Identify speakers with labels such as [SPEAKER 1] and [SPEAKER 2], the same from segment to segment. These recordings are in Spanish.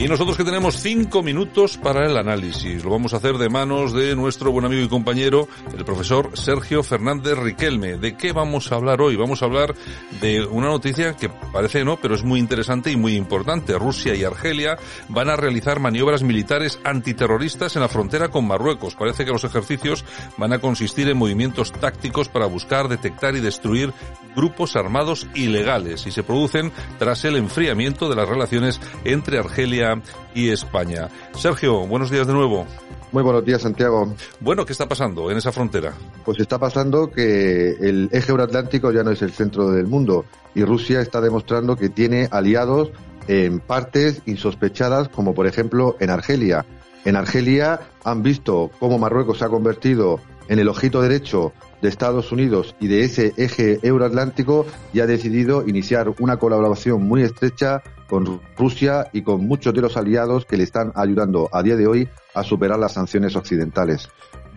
[SPEAKER 1] Y nosotros que tenemos cinco minutos para el análisis. Lo vamos a hacer de manos de nuestro buen amigo y compañero, el profesor Sergio Fernández Riquelme. ¿De qué vamos a hablar hoy? Vamos a hablar de una noticia que parece no, pero es muy interesante y muy importante. Rusia y Argelia van a realizar maniobras militares antiterroristas en la frontera con Marruecos. Parece que los ejercicios van a consistir en movimientos tácticos para buscar, detectar y destruir grupos armados ilegales y se producen tras el enfriamiento de las relaciones entre Argelia y España. Sergio, buenos días de nuevo.
[SPEAKER 2] Muy buenos días, Santiago.
[SPEAKER 1] Bueno, ¿qué está pasando en esa frontera?
[SPEAKER 2] Pues está pasando que el eje euroatlántico ya no es el centro del mundo y Rusia está demostrando que tiene aliados en partes insospechadas, como por ejemplo en Argelia. En Argelia han visto cómo Marruecos se ha convertido en el ojito derecho de Estados Unidos y de ese eje euroatlántico y ha decidido iniciar una colaboración muy estrecha con Rusia y con muchos de los aliados que le están ayudando a día de hoy a superar las sanciones occidentales.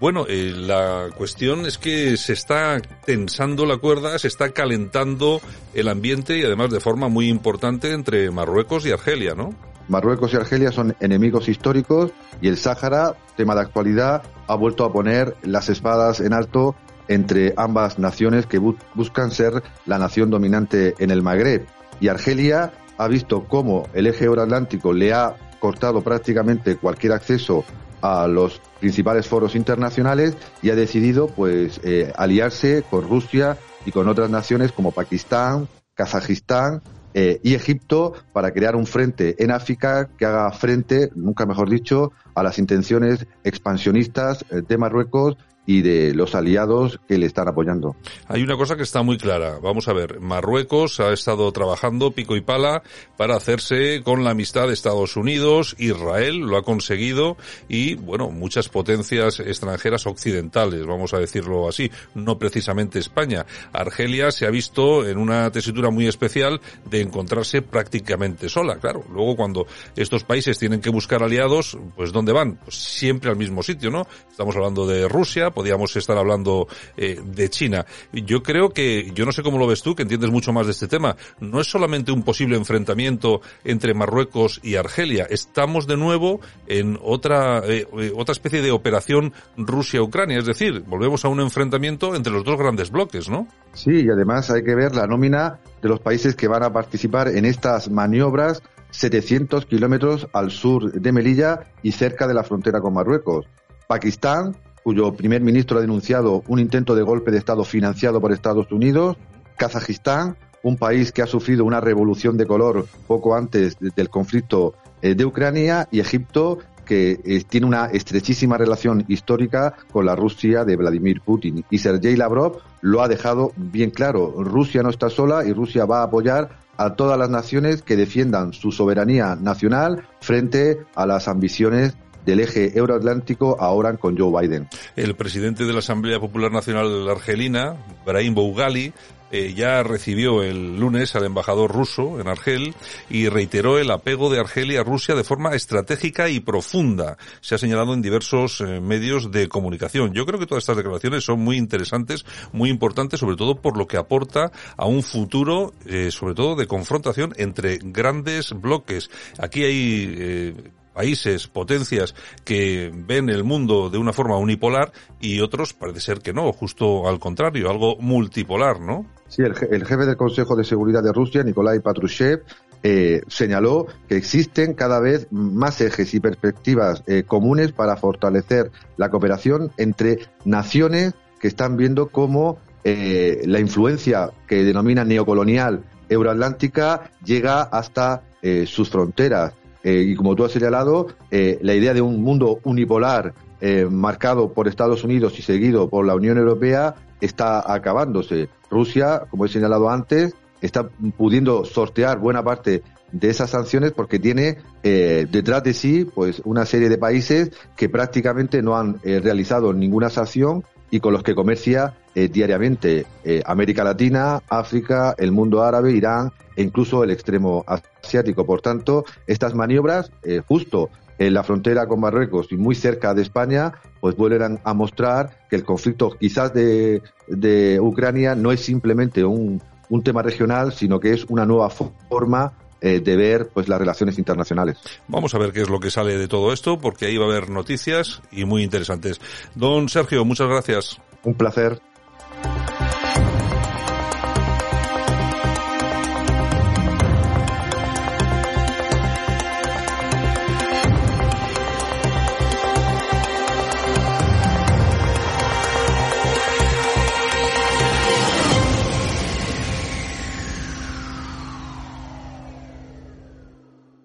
[SPEAKER 1] Bueno, eh, la cuestión es que se está tensando la cuerda, se está calentando el ambiente y además de forma muy importante entre Marruecos y Argelia, ¿no?
[SPEAKER 2] Marruecos y Argelia son enemigos históricos y el Sáhara, tema de actualidad, ha vuelto a poner las espadas en alto entre ambas naciones que bu buscan ser la nación dominante en el Magreb. Y Argelia ha visto cómo el eje euroatlántico le ha cortado prácticamente cualquier acceso a los principales foros internacionales y ha decidido pues eh, aliarse con Rusia y con otras naciones como Pakistán, Kazajistán eh, y Egipto para crear un frente en África que haga frente, nunca mejor dicho, a las intenciones expansionistas eh, de Marruecos y de los aliados que le están apoyando.
[SPEAKER 1] Hay una cosa que está muy clara. Vamos a ver, Marruecos ha estado trabajando pico y pala para hacerse con la amistad de Estados Unidos, Israel lo ha conseguido y, bueno, muchas potencias extranjeras occidentales, vamos a decirlo así, no precisamente España. Argelia se ha visto en una tesitura muy especial de encontrarse prácticamente sola, claro. Luego cuando estos países tienen que buscar aliados, pues ¿dónde van? Pues siempre al mismo sitio, ¿no? Estamos hablando de Rusia, podríamos estar hablando eh, de China. Yo creo que, yo no sé cómo lo ves tú, que entiendes mucho más de este tema, no es solamente un posible enfrentamiento entre Marruecos y Argelia, estamos de nuevo en otra, eh, otra especie de operación Rusia-Ucrania, es decir, volvemos a un enfrentamiento entre los dos grandes bloques, ¿no?
[SPEAKER 2] Sí, y además hay que ver la nómina de los países que van a participar en estas maniobras 700 kilómetros al sur de Melilla y cerca de la frontera con Marruecos. Pakistán, cuyo primer ministro ha denunciado un intento de golpe de Estado financiado por Estados Unidos, Kazajistán, un país que ha sufrido una revolución de color poco antes del conflicto eh, de Ucrania, y Egipto, que eh, tiene una estrechísima relación histórica con la Rusia de Vladimir Putin. Y Sergei Lavrov lo ha dejado bien claro. Rusia no está sola y Rusia va a apoyar a todas las naciones que defiendan su soberanía nacional frente a las ambiciones del eje euroatlántico ahora con Joe Biden.
[SPEAKER 1] El presidente de la Asamblea Popular Nacional Argelina, Brahim Bougali, eh, ya recibió el lunes al embajador ruso en Argel y reiteró el apego de Argelia a Rusia de forma estratégica y profunda. Se ha señalado en diversos eh, medios de comunicación. Yo creo que todas estas declaraciones son muy interesantes, muy importantes, sobre todo por lo que aporta a un futuro, eh, sobre todo de confrontación entre grandes bloques. Aquí hay países, potencias que ven el mundo de una forma unipolar y otros parece ser que no, justo al contrario, algo multipolar, ¿no?
[SPEAKER 2] Sí, el, el jefe del Consejo de Seguridad de Rusia, Nikolai Patrushev, eh, señaló que existen cada vez más ejes y perspectivas eh, comunes para fortalecer la cooperación entre naciones que están viendo cómo eh, la influencia que denomina neocolonial euroatlántica llega hasta sus fronteras. Eh, y como tú has señalado, eh, la idea de un mundo unipolar eh, marcado por Estados Unidos y seguido por la Unión Europea está acabándose. Rusia, como he señalado antes, está pudiendo sortear buena parte de esas sanciones porque tiene detrás de sí pues una serie de países que prácticamente no han realizado ninguna sanción y con los que comercia eh, diariamente América Latina, África, el mundo árabe, Irán e incluso el extremo asiático. Por tanto, estas maniobras, justo en la frontera con Marruecos y muy cerca de España, pues vuelven a mostrar que el conflicto quizás de, de Ucrania no es simplemente un, un tema regional, sino que es una nueva forma eh, de ver pues las relaciones internacionales.
[SPEAKER 1] Vamos a ver qué es lo que sale de todo esto, porque ahí va a haber noticias y muy interesantes. Don Sergio, muchas gracias.
[SPEAKER 2] Un placer.